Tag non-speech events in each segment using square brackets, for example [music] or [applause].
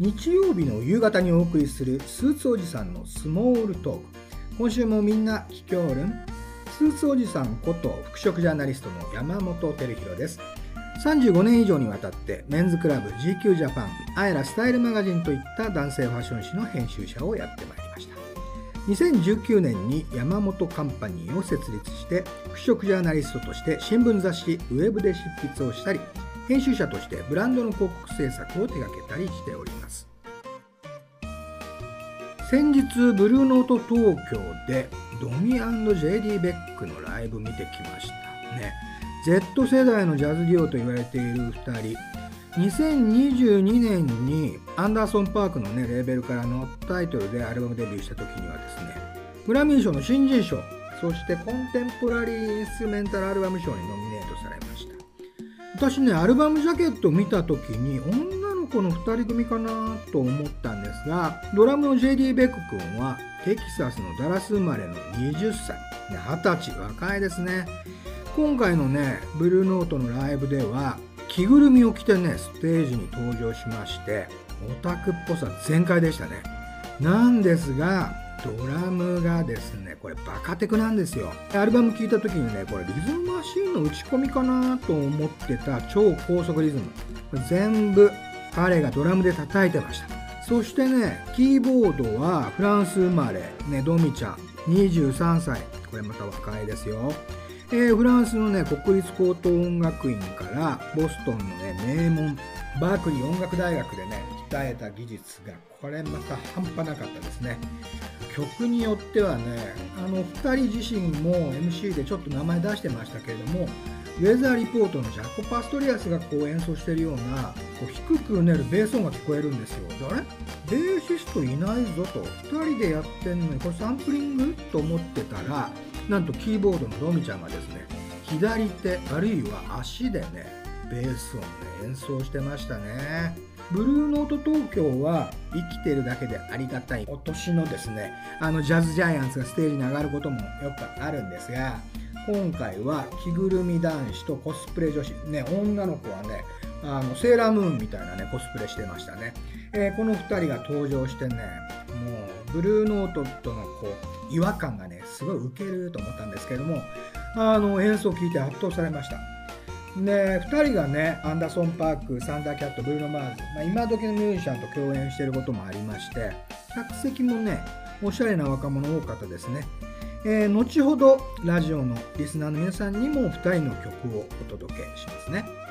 日曜日の夕方にお送りするスーツおじさんのスモールトーク。今週もみんな聞きおるん。スーツおじさんこと服飾ジャーナリストの山本照弘です。35年以上にわたってメンズクラブ GQ ジャパンアイラスタイルマガジンといった男性ファッション誌の編集者をやってまいりました。2019年に山本カンパニーを設立して服飾ジャーナリストとして新聞雑誌ウェブで執筆をしたり編集者としてブランドの広告制作を手掛けたりしております。先日ブルーノート東京でドミ &JD ベックのライブ見てきましたね。Z 世代のジャズデュオと言われている2人。2022年にアンダーソン・パークの、ね、レーベルからのタイトルでアルバムデビューした時にはですねグラミー賞の新人賞そしてコンテンポラリー・インストゥメンタル・アルバム賞にノミ私ねアルバムジャケット見た時に女の子の2人組かなと思ったんですがドラムの JD ベック君はテキサスのダラス生まれの20歳。20歳若いですね。今回のねブルーノートのライブでは着ぐるみを着てねステージに登場しましてオタクっぽさ全開でしたね。なんですがドラムがですねこれバカテクなんですよ。アルバム聴いた時にねこれリズムマシンの打ち込みかなと思ってた超高速リズム。全部彼がドラムで叩いてました。そしてねキーボードはフランス生まれねドミちゃん23歳。これまた若いですよ。えー、フランスのね国立高等音楽院からボストンのね名門バークリー音楽大学でね鍛えた技術がこれまた半端なかったですね。曲によってはねあの2人自身も MC でちょっと名前出してましたけれどもウェザーリポートのジャコ・パストリアスがこう演奏してるようなこう低くうねるベース音が聞こえるんですよ。で。あれ？ベーシストいないぞと。2人でやってんのにこれサンプリング？と思ってたらなんとキーボードのドミちゃんがですね左手あるいは足でねベース音で演奏してましたね。ブルーノート東京は生きてるだけでありがたい。お年のですねあのジャズジャイアンツがステージに上がることもよくあるんですが今回は着ぐるみ男子とコスプレ女子。ね女の子はねあのセーラームーンみたいなねコスプレしてましたね、えー、この2人が登場してねもうブルーノートとのこう違和感がねすごいウケると思ったんですけどもあの演奏を聴いて圧倒されました。で2人がねアンダーソン・パークサンダーキャットブルーノ・マーズ、まあ、今時のミュージシャンと共演していることもありまして客席もねおしゃれな若者多かったですね、えー、後ほどラジオのリスナーの皆さんにも2人の曲をお届けしますね。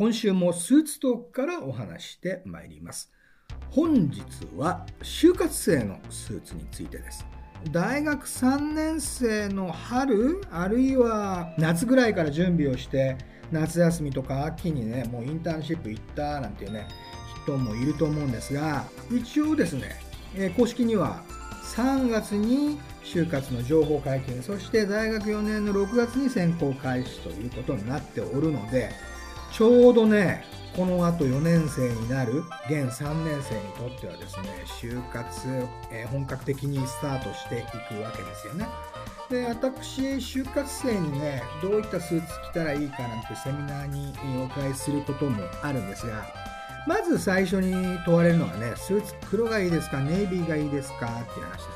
今週もスーツトークからお話してまいります。本日は就活生のスーツについてです。大学3年生の春あるいは夏ぐらいから準備をして夏休みとか秋にねもうインターンシップ行ったなんていうね人もいると思うんですが一応ですね、えー、公式には3月に就活の情報解禁そして大学4年の6月に選考開始ということになっておるのでちょうどね、この後4年生になる現3年生にとってはですね、就活、えー、本格的にスタートしていくわけですよね。で、私、就活生にね、どういったスーツ着たらいいかなんてセミナーにお伺いすることもあるんですが、まず最初に問われるのはね、スーツ黒がいいですか、ネイビーがいいですかっていう話ですね。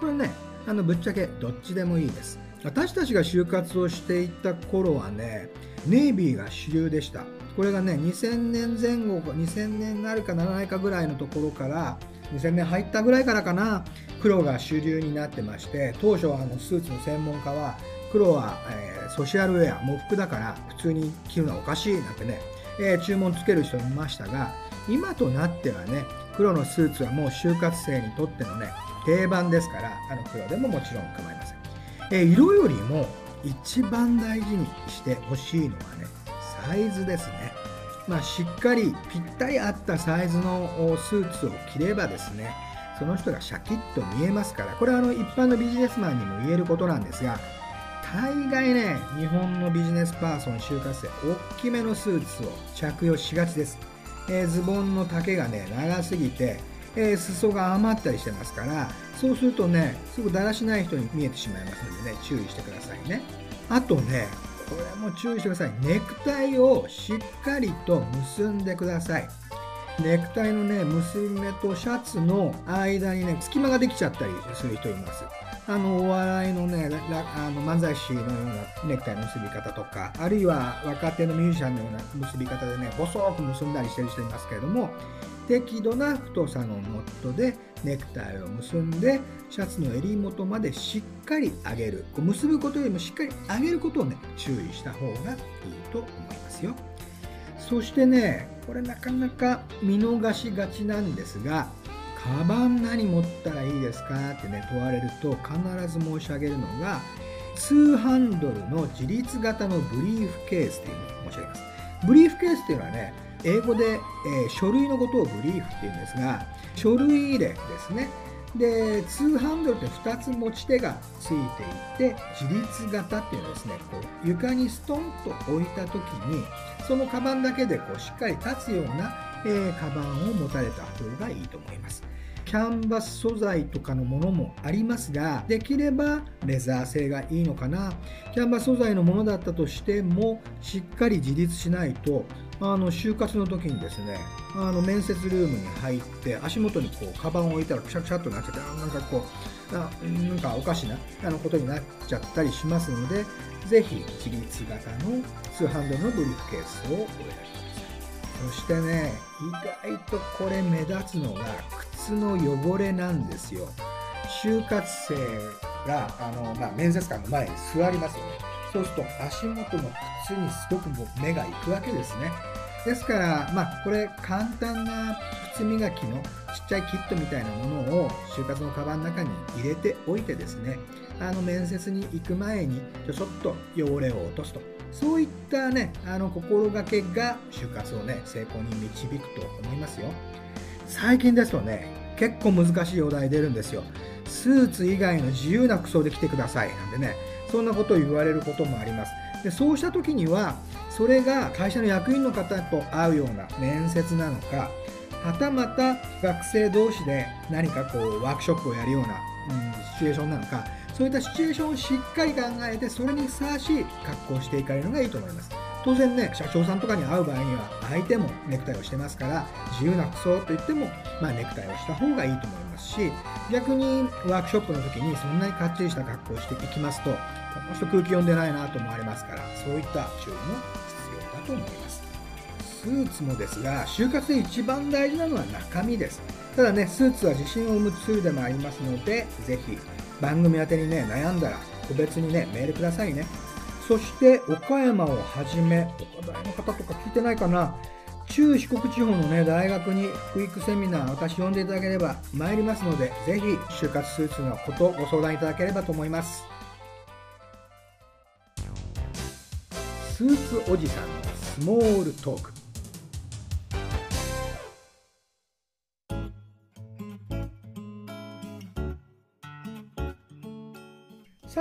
これね、あのぶっちゃけどっちでもいいです。私たちが就活をしていた頃はね、ネイビーが主流でした。これがね、2000年前後、2000年になるかならないかぐらいのところから、2000年入ったぐらいからかな、黒が主流になってまして、当初はあのスーツの専門家は、黒は、えー、ソシャルウェア、喪服だから普通に着るのはおかしいなんてね、えー、注文つける人もいましたが、今となってはね、黒のスーツはもう就活生にとってのね、定番ですから、あの黒でももちろん構いません。え、色よりも一番大事にしてほしいのはねサイズですね、まあ、しっかりぴったり合ったサイズのスーツを着ればですねその人がシャキッと見えますからこれはあの一般のビジネスマンにも言えることなんですが大概ね日本のビジネスパーソン就活生大きめのスーツを着用しがちです、えー、ズボンの丈がね長すぎてえー、裾が余ったりしてますからそうするとねすぐだらしない人に見えてしまいますのでね注意してくださいね。あとねこれも注意してください。ネクタイをしっかりと結んでください。ネクタイのね結び目とシャツの間にね隙間ができちゃったりする人います。あのお笑いのねあの漫才師のようなネクタイの結び方とかあるいは若手のミュージシャンのような結び方でね細く結んだりしてる人いますけれども適度な太さのノットでネクタイを結んでシャツの襟元までしっかり上げるこう結ぶことよりもしっかり上げることをね注意した方がいいと思いますよ。そしてねこれなかなか見逃しがちなんですがカバン何持ったらいいですかってね問われると必ず申し上げるのが2ハンドルの自立型のブリーフケースっていうのを申し上げます。ブリーフケースっていうのはね英語で、えー、書類のことをブリーフっていうんですが書類入れですね。で2ハンドルって2つ持ち手がついていて自立型っていうのはですねこう床にストンと置いた時にそのカバンだけでこうしっかり立つような、えー、カバンを持たれた方がいいと思います。キャンバス素材とかのものもありますができればレザー製がいいのかな。キャンバス素材のものだったとしてもしっかり自立しないとあの就活の時にですねあの面接ルームに入って足元にこうカバンを置いたらくしゃくしゃっとなっちゃってなんかこうあなんかおかしなあのことになっちゃったりしますのでぜひ自立型の2ハンドのブリーフケースをお選びください。そしてね意外とこれ目立つのが靴の汚れなんですよ。就活生があの、まあ、面接官の前に座りますよね。そうすると足元の靴にすごくも目が行くわけですね。ですから、まあ、これ簡単な靴磨きのちっちゃいキットみたいなものを就活のカバンの中に入れておいてですねあの面接に行く前にちょちょっと汚れを落とすと。そういったねあの心がけが就活をね成功に導くと思いますよ。最近ですとね結構難しいお題出るんですよ。スーツ以外の自由な服装で来てください。なんでねそんなことを言われることもあります。でそうした時にはそれが会社の役員の方と会うような面接なのかはたまた学生同士で何かこうワークショップをやるような、うん、シチュエーションなのかそういったシチュエーションをしっかり考えてそれにふさわしい格好をしていかれるのがいいと思います。当然ね社長さんとかに会う場合には相手もネクタイをしてますから自由な服装といっても、まあ、ネクタイをした方がいいと思いますし逆にワークショップの時にそんなにかっちりした格好をしていきますとこの人空気読んでないなと思われますからそういった注意も必要だと思います。スーツもですが就活で一番大事なのは中身です。ただねスーツは自信を生むツールでもありますのでぜひ番組宛てにね悩んだら個別にねメールくださいね。そして岡山をはじめ岡大の方とか聞いてないかな。中四国地方のね大学に福育セミナー私呼んでいただければ参りますのでぜひ就活スーツのことご相談いただければと思います。スーツおじさんのスモールトーク。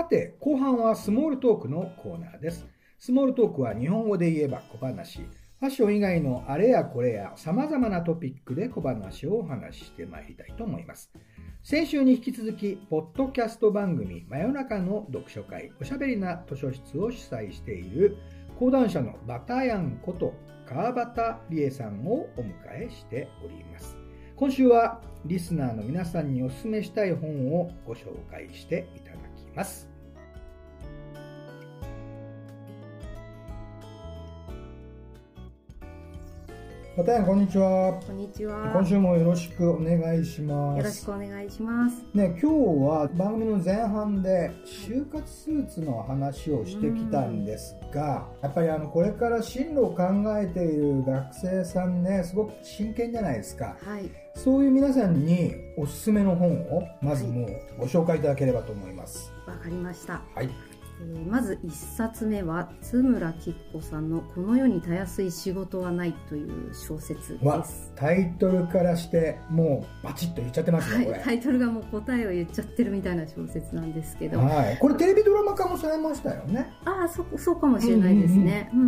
て、後半はスモールトークのコーナーです。スモールトークは日本語で言えば小話。ファッション以外のあれやこれや様々なトピックで小話をお話ししてまいりたいと思います。先週に引き続き、ポッドキャスト番組真夜中の読書会、おしゃべりな図書室を主催している講談社のバタヤンこと川端理恵さんをお迎えしております。今週はリスナーの皆さんにお勧めしたい本をご紹介していただきます。またやこんにちは。こんにちは。今週もよろしくお願いします。よろしくお願いします。ね、今日は番組の前半で就活スーツの話をしてきたんですが、やっぱりあのこれから進路を考えている学生さんね、すごく真剣じゃないですか。はい。そういう皆さんにおすすめの本をまずもうご紹介いただければと思います。わ、はい、かりました。はい。えー、まず1冊目は津村きっ子さんの「この世にたやすい仕事はない」という小説です。タイトルからしてもうバチッと言っちゃってますね、はい、タイトルがもう答えを言っちゃってるみたいな小説なんですけど、はい、これテレビドラマ化もされましたよね。ああそそうかもしれないですね、うん。うん、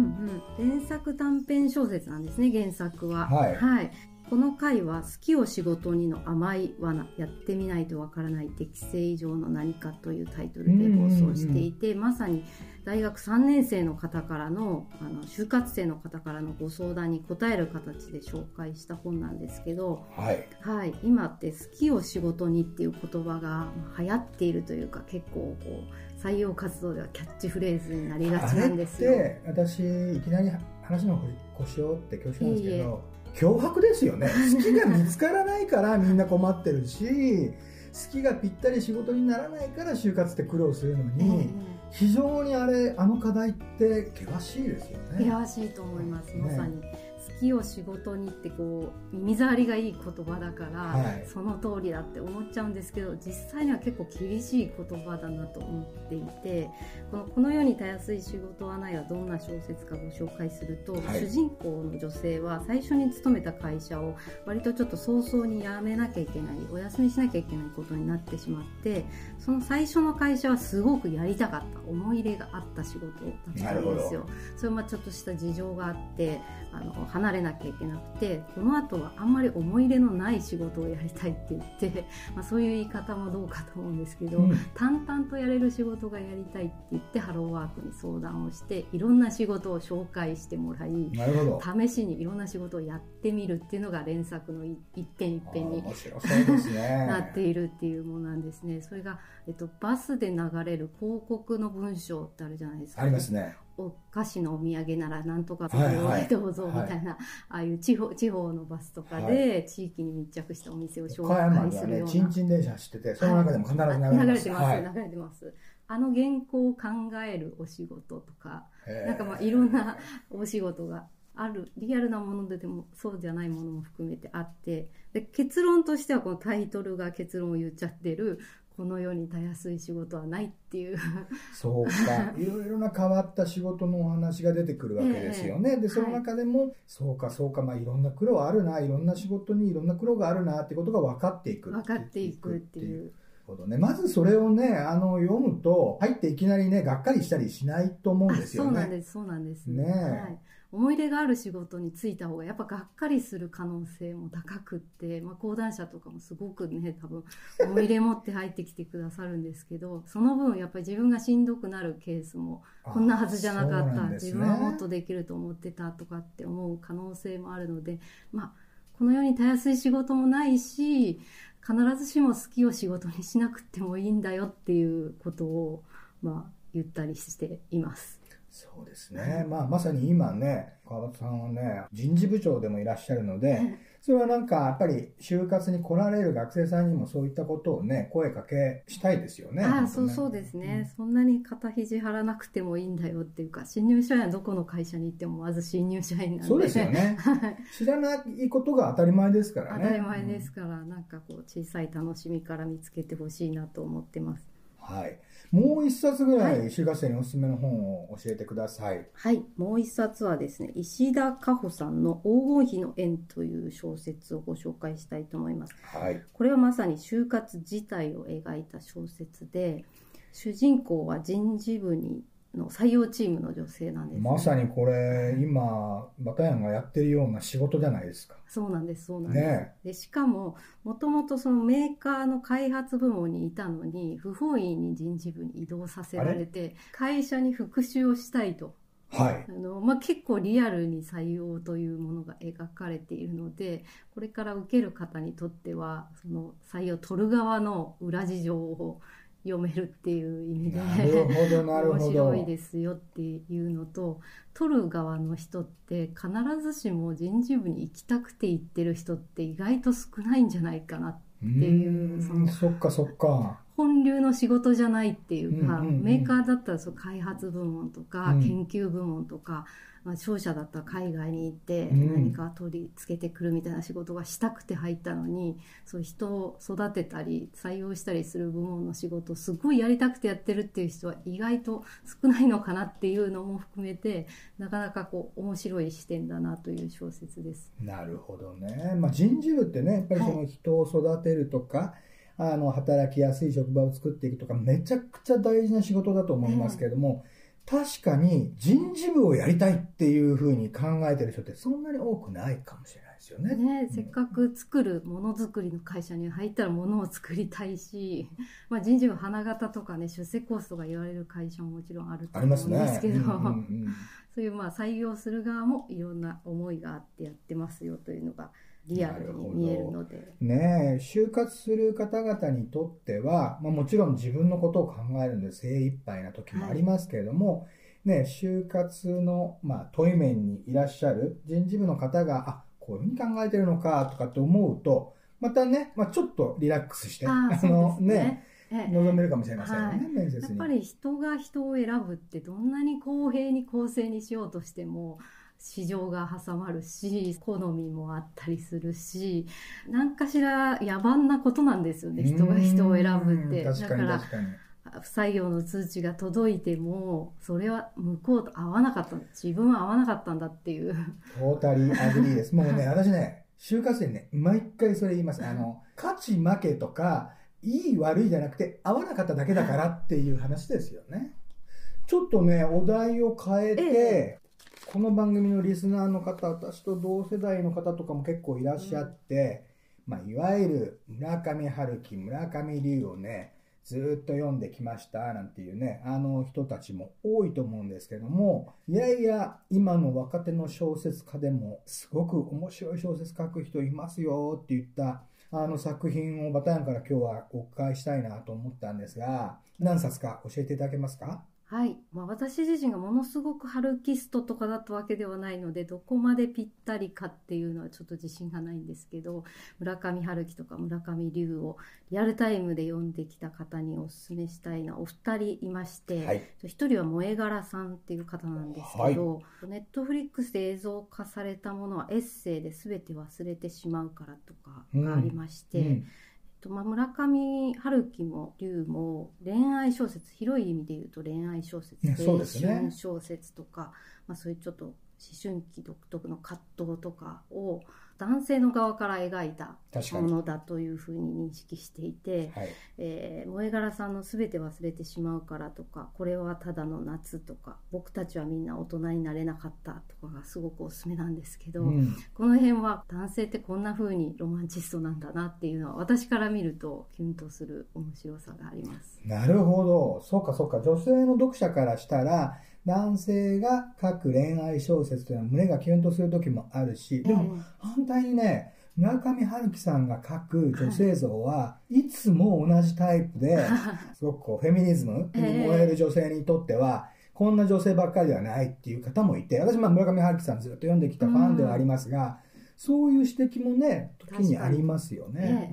うん、原作短編小説なんですね原作は。はい、はいこの回は「好きを仕事にの甘い罠やってみないとわからない適正以上の何か」というタイトルで放送していて、まさに大学3年生の方からのあの就活生の方からのご相談に答える形で紹介した本なんですけど、はい、はい、今って「好きを仕事に」っていう言葉が流行っているというか結構こう採用活動ではキャッチフレーズになりがちなんですよ。で私いきなり話の腰をって恐縮なんですけど脅迫ですよね。好きが見つからないからみんな困ってるし好きがぴったり仕事にならないから就活って苦労するのに、非常にあれあの課題って険しいですよね。険しいと思いますまさに、ね好きを仕事にってこう耳障りがいい言葉だから、はい、その通りだって思っちゃうんですけど実際には結構厳しい言葉だなと思っていてこの「この世にたやすい仕事はない」はどんな小説かご紹介すると、はい、主人公の女性は最初に勤めた会社を割とちょっと早々に辞めなきゃいけないお休みしなきゃいけないことになってしまってその最初の会社はすごくやりたかった思い入れがあった仕事だったんですよ。それもちょっとした事情があってあの離れなきゃいけなくてこの後はあんまり思い入れのない仕事をやりたいって言って、[laughs] まあ、そういう言い方もどうかと思うんですけど、うん、淡々とやれる仕事がやりたいって言ってハローワークに相談をしていろんな仕事を紹介してもらい試しにいろんな仕事をやってみるっていうのが連作の一遍一遍に [laughs] なっているっていうものなんですね。それが、えっと、バスで流れる広告の文章ってあるじゃないですか。ありますね。お菓子のお土産ならなんとかどうぞみたいな、ああいう地方地方のバスとかで地域に密着したお店を紹介するような。ちんちん電車走ってて、その中でも必ず流れてます。流れてます、流れてます。あの原稿を考えるお仕事とか、なんかまあいろんなお仕事がある、リアルなものででもそうじゃないものも含めてあって、で結論としてはこのタイトルが結論を言っちゃってる、この世にたやすい仕事はないっていう。そうか。[laughs] いろいろな変わった仕事のお話が出てくるわけですよね、えー、でその中でも、はい、そうかそうかまあいろんな苦労あるないろんな仕事にいろんな苦労があるなってことが分かっていく分かっていくっていう。ほどね、まずそれをねあの読むと入っていきなりねがっかりしたりしないと思うんですよね。そうなんですそうなんです。ね、はい思い出がある仕事に就いた方がやっぱがっかりする可能性も高くって、まあ、講談社とかもすごくね多分思い入れ持って入ってきてくださるんですけどその分やっぱり自分がしんどくなるケースもこんなはずじゃなかった、ね、自分はもっとできると思ってたとかって思う可能性もあるのでまあこの世にたやすい仕事もないし必ずしも好きを仕事にしなくてもいいんだよっていうことを、まあ、言ったりしています。そうですね、まあ、まさに今ね川端さんはね人事部長でもいらっしゃるので、それはなんかやっぱり就活に来られる学生さんにもそういったことをね声かけしたいですよね。ああそうそうですね、うん、そんなに肩肘張らなくてもいいんだよっていうか新入社員はどこの会社に行ってもまず新入社員なんで。そうですよね。[laughs] 知らないことが当たり前ですからね。当たり前ですから、うん、なんかこう小さい楽しみから見つけてほしいなと思ってます。はい。もう一冊ぐらい、就活生におすすめの本を教えてください。はい。もう一冊はですね、石田加穂さんの黄金比の縁という小説をご紹介したいと思います。はい。これはまさに就活自体を描いた小説で、主人公は人事部にの採用チームの女性なんです、ね、まさにこれ今バタヤンがやってるような仕事じゃないですか。そうなんですそうなんです、ね、でしかももともとそのメーカーの開発部門にいたのに不本意に人事部に移動させられて会社に復讐をしたいと。はい、あのまあ、結構リアルに採用というものが描かれているのでこれから受ける方にとってはその採用取る側の裏事情を読めるっていう意味で。面白いですよっていうのと取る側の人って必ずしも人事部に行きたくて行ってる人って意外と少ないんじゃないかなっていうそのそっかそっか。本流の仕事じゃないっていうか、メーカーだったらそう開発部門とか、研究部門とかまあ、商社だったら海外に行って何か取り付けてくるみたいな仕事がしたくて入ったのに、うん、そう人を育てたり採用したりする部門の仕事をすごいやりたくてやってるっていう人は意外と少ないのかなっていうのも含めてなかなかこう面白い視点だなという小説です。なるほどね、まあ、人事部ってねやっぱりその人を育てるとか、はい、あの働きやすい職場を作っていくとかめちゃくちゃ大事な仕事だと思いますけれども、確かに人事部をやりたいっていうふうに考えてる人ってそんなに多くないかもしれないですよね。ね、せっかく作るものづくりの会社に入ったらものを作りたいし、まあ、人事部花形とかね出世コースとか言われる会社ももちろんあると思うんですけど、ねうんうんうん、そういうまあ採用する側もいろんな思いがあってやってますよというのがリアルに見えるので。ね就活する方々にとっては、まあ、もちろん自分のことを考えるので精一杯な時もありますけれども、はい、ね、就活の、まあ、問い面にいらっしゃる人事部の方が、あ、こういうふうに考えてるのかとかって思うと、またね、まあ、ちょっとリラックスして、あのね、望めるかもしれませんね、はい、面接に。やっぱり人が人を選ぶってどんなに公平に公正にしようとしても、市場が挟まるし好みもあったりするし何かしら野蛮なことなんですよね人が人を選ぶって。だから不採用の通知が届いてもそれは向こうと合わなかった自分は合わなかったんだっていう。totally agree です。[laughs] もうね私ね就活でね毎回それ言います。あの勝ち負けとかいい悪いじゃなくて合わなかっただけだからっていう話ですよね。ちょっとねお題を変えて、ええこの番組のリスナーの方、私と同世代の方とかも結構いらっしゃって、うん、まあ、いわゆる村上春樹、村上龍をね、ずっと読んできましたなんていうね、あの人たちも多いと思うんですけども、いやいや、今の若手の小説家でも、すごく面白い小説書く人いますよって言った、あの作品をバターンから今日は公開したいなと思ったんですが、何冊か教えていただけますか？はい、まあ、私自身がものすごくハルキストとかだったわけではないのでどこまでぴったりかっていうのはちょっと自信がないんですけど村上春樹とか村上龍をリアルタイムで読んできた方にお勧めしたいのはお二人いまして、はい、1人は萌え柄さんっていう方なんですけど、ネットフリックスで映像化されたものはエッセイで全て忘れてしまうからとかがありまして。うんうんとまあ、村上春樹も龍も恋愛小説広い意味で言うと恋愛小説、青春小説とか、まあ、そういうちょっと思春期独特の葛藤とかを男性の側から描いたものだというふうに認識していて、はい、えー、萌え柄さんの「すべて忘れてしまうから」とか「これはただの夏」とか「僕たちはみんな大人になれなかった」とかがすごくおすすめなんですけど、うん、この辺は男性ってこんなふうにロマンチストなんだなっていうのは私から見るとキュンとする面白さがあります。なるほど。そうかそうか。女性の読者からしたら男性が書く恋愛小説というのは胸がキュンとする時もあるし、でも反対にね、村上春樹さんが書く女性像はいつも同じタイプで、[laughs] すごくこうフェミニズムに燃える女性にとっては、こんな女性ばっかりではないっていう方もいて、私まあ村上春樹さんずっと読んできたファンではありますが、そういう指摘もね、時にありますよね。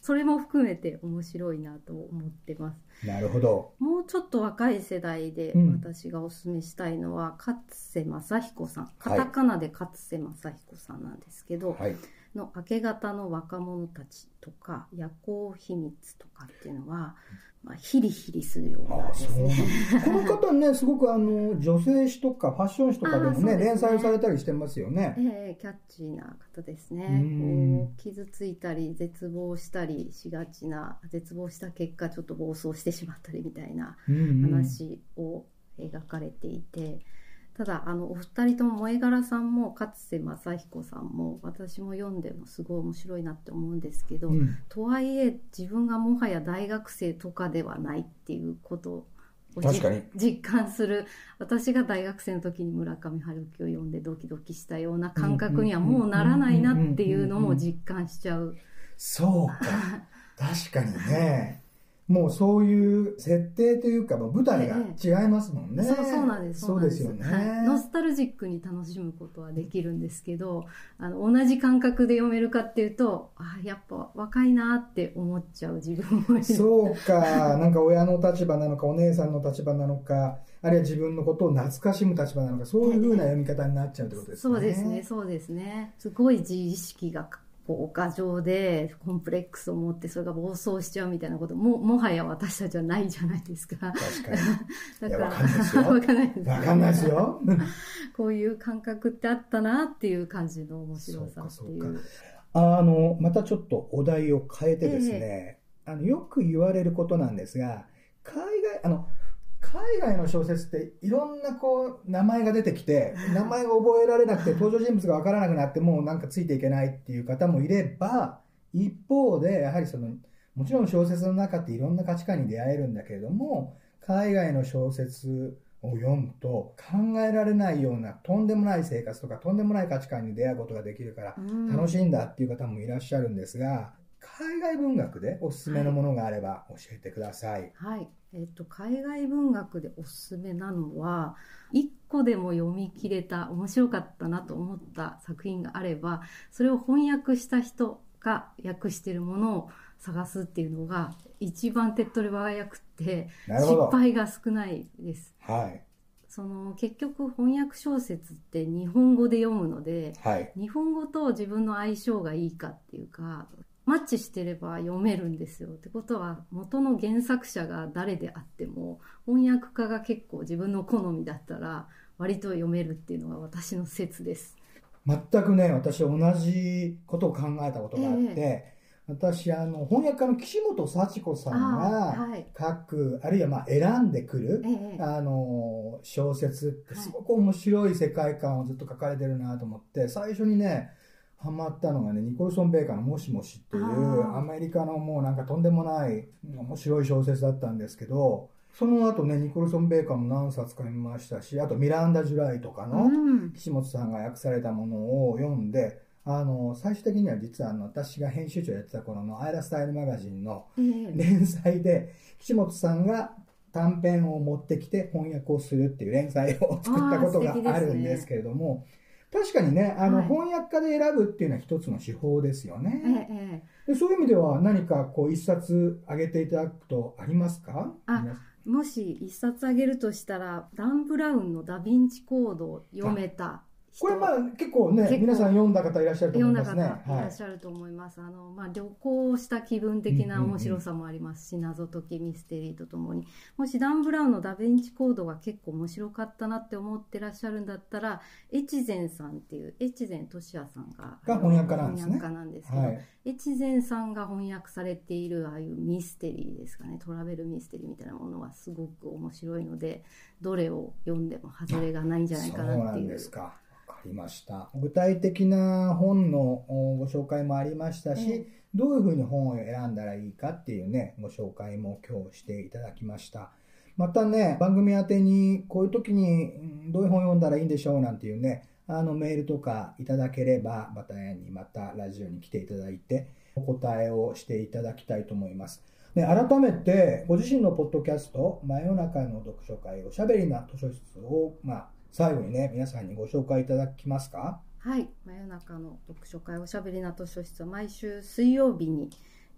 それも含めて面白いなと思ってます。なるほど。もうちょっと若い世代で私がお勧めしたいのは、勝瀬正彦さん。カタカナで勝瀬正彦さんなんですけど、はい、の明け方の若者たちとか、夜行秘密とかっていうのは、まあ、ヒリヒリするようなですね。この方ね、すごくあの、女性誌とかファッション誌とかでもね、ね連載されたりしてますよね。ええー、キャッチーな方ですね。こう傷ついたり、絶望したりしがちな、絶望した結果、ちょっと暴走してしまったりみたいな話を描かれていて、ただあのお二人とも萌え柄さんも勝瀬正彦さんも私も読んでもすごい面白いなって思うんですけど、うん、とはいえ自分がもはや大学生とかではないっていうことを実感する私が大学生の時に村上春樹を読んでドキドキしたような感覚にはもうならないなっていうのも実感しちゃう。そうか。確かにねもうそういう設定というか、舞台が違いますもんね。そうそうなんです。そうですよね、はい、ノスタルジックに楽しむことはできるんですけど、あの、同じ感覚で読めるかっていうと、あやっぱ若いなって思っちゃう自分もいる。そうか。なんか親の立場なのか、お姉さんの立場なのか、あるいは自分のことを懐かしむ立場なのか、そういうふうな読み方になっちゃうってことですね。そうですね、そうですね。すごい自意識がこう過剰でコンプレックスを持ってそれが暴走しちゃうみたいなことももはや私たちはないじゃないですか。確かに。だからわかんないですよ。わかんないですよ。[laughs] [laughs] こういう感覚ってあったなっていう感じの面白さっていう。あのまたちょっとお題を変えてですね、えー、あのよく言われることなんですが海外あの海外の小説っていろんなこう名前が出てきて [laughs] 名前が覚えられなくて登場人物が分からなくなってもうなんかついていけないっていう方もいれば一方でやはりそのもちろん小説の中っていろんな価値観に出会えるんだけれども海外の小説を読むと考えられないようなとんでもない生活とかとんでもない価値観に出会うことができるから楽しいんだっていう方もいらっしゃるんですが、海外文学でおすすめのものがあれば教えてください。はい、えっ、と海外文学でおすすめなのは一個でも読み切れた面白かったなと思った作品があればそれを翻訳した人が訳してるものを探すっていうのが一番手っ取り早くて失敗が少ないです。はい。その結局翻訳小説って日本語で読むので、はい、日本語と自分の相性がいいかっていうかマッチしてれば読めるんですよ。ってことは元の原作者が誰であっても翻訳家が結構自分の好みだったら割と読めるっていうのが私の説です。全くね私同じことを考えたことがあって、えー、私あの翻訳家の岸本幸子さんが書くあ,、はい、あるいはまあ選んでくる、えー、あの小説ってすごく面白い世界観をずっと書かれてるなと思って最初にねハマったのがね、ニコルソン・ベーカーのもしもしっていうアメリカのもうなんかとんでもない面白い小説だったんですけど、その後ね、ニコルソン・ベーカーも何冊か読みましたし、あとミランダ・ジュライとかの岸本さんが訳されたものを読んで、あの、最終的には実はあの、私が編集長やってた頃のアイラスタイルマガジンの連載で、岸本さんが短編を持ってきて翻訳をするっていう連載を作ったことがあるんですけれども、確かにね、あの、はい、翻訳家で選ぶっていうのは一つの手法ですよね。ええ、でそういう意味では何かこう一冊あげていただくとありますか？あもし一冊あげるとしたら、ダン・ブラウンのダ・ヴィンチコードを読めたこれまあ結構ね皆さん読んだ方いらっしゃると思いますね。読んだ方いらっしゃると思います。はい、あのまあ旅行した気分的な面白さもありますし、謎解きミステリーとともに、もしダン・ブラウンのダ・ヴィンチコードが結構面白かったなって思ってらっしゃるんだったら、越前さんっていう越前俊也さんがが翻訳家なんですね。翻訳家なんですけど、はい、越前さんが翻訳されているああいうミステリーですかね、トラベルミステリーみたいなものはすごく面白いので、どれを読んでも外れがないんじゃないかなっていう。そうなんですか。りました。具体的な本のご紹介もありましたし、どういうふうに本を選んだらいいかっていうね、ご紹介も今日していただきました。またね、番組宛てにこういう時にどういう本を読んだらいいんでしょうなんていうね、あのメールとかいただければ、またにまたラジオに来ていただいて、お答えをしていただきたいと思います。で改めて、ご自身のポッドキャスト、真夜中の読書会、おしゃべりな図書室を、まあ、最後にね、皆さんにご紹介いただきますか？はい。真夜中の読書会おしゃべりな図書室は毎週水曜日に、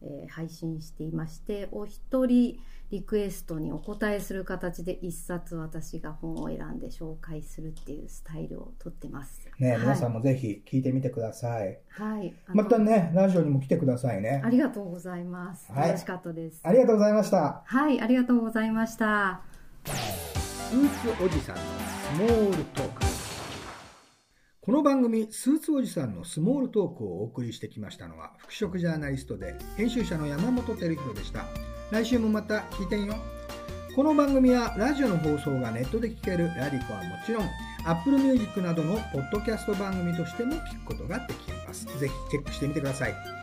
えー、配信していまして、お一人リクエストにお答えする形で一冊私が本を選んで紹介するっていうスタイルをとってます。ね、はい、皆さんもぜひ聞いてみてください。はい。またね、ラジオにも来てくださいね。ありがとうございます。楽しかったです。ありがとうございました。はい、ありがとうございました。スーツおじさんのスモールトーク。この番組スーツおじさんのスモールトークをお送りしてきましたのは服飾ジャーナリストで編集者の山本照弘でした。来週もまた聞いてんよ。この番組はラジオの放送がネットで聴けるラディコはもちろん Apple Music などのポッドキャスト番組としても聞くことができます。ぜひチェックしてみてください。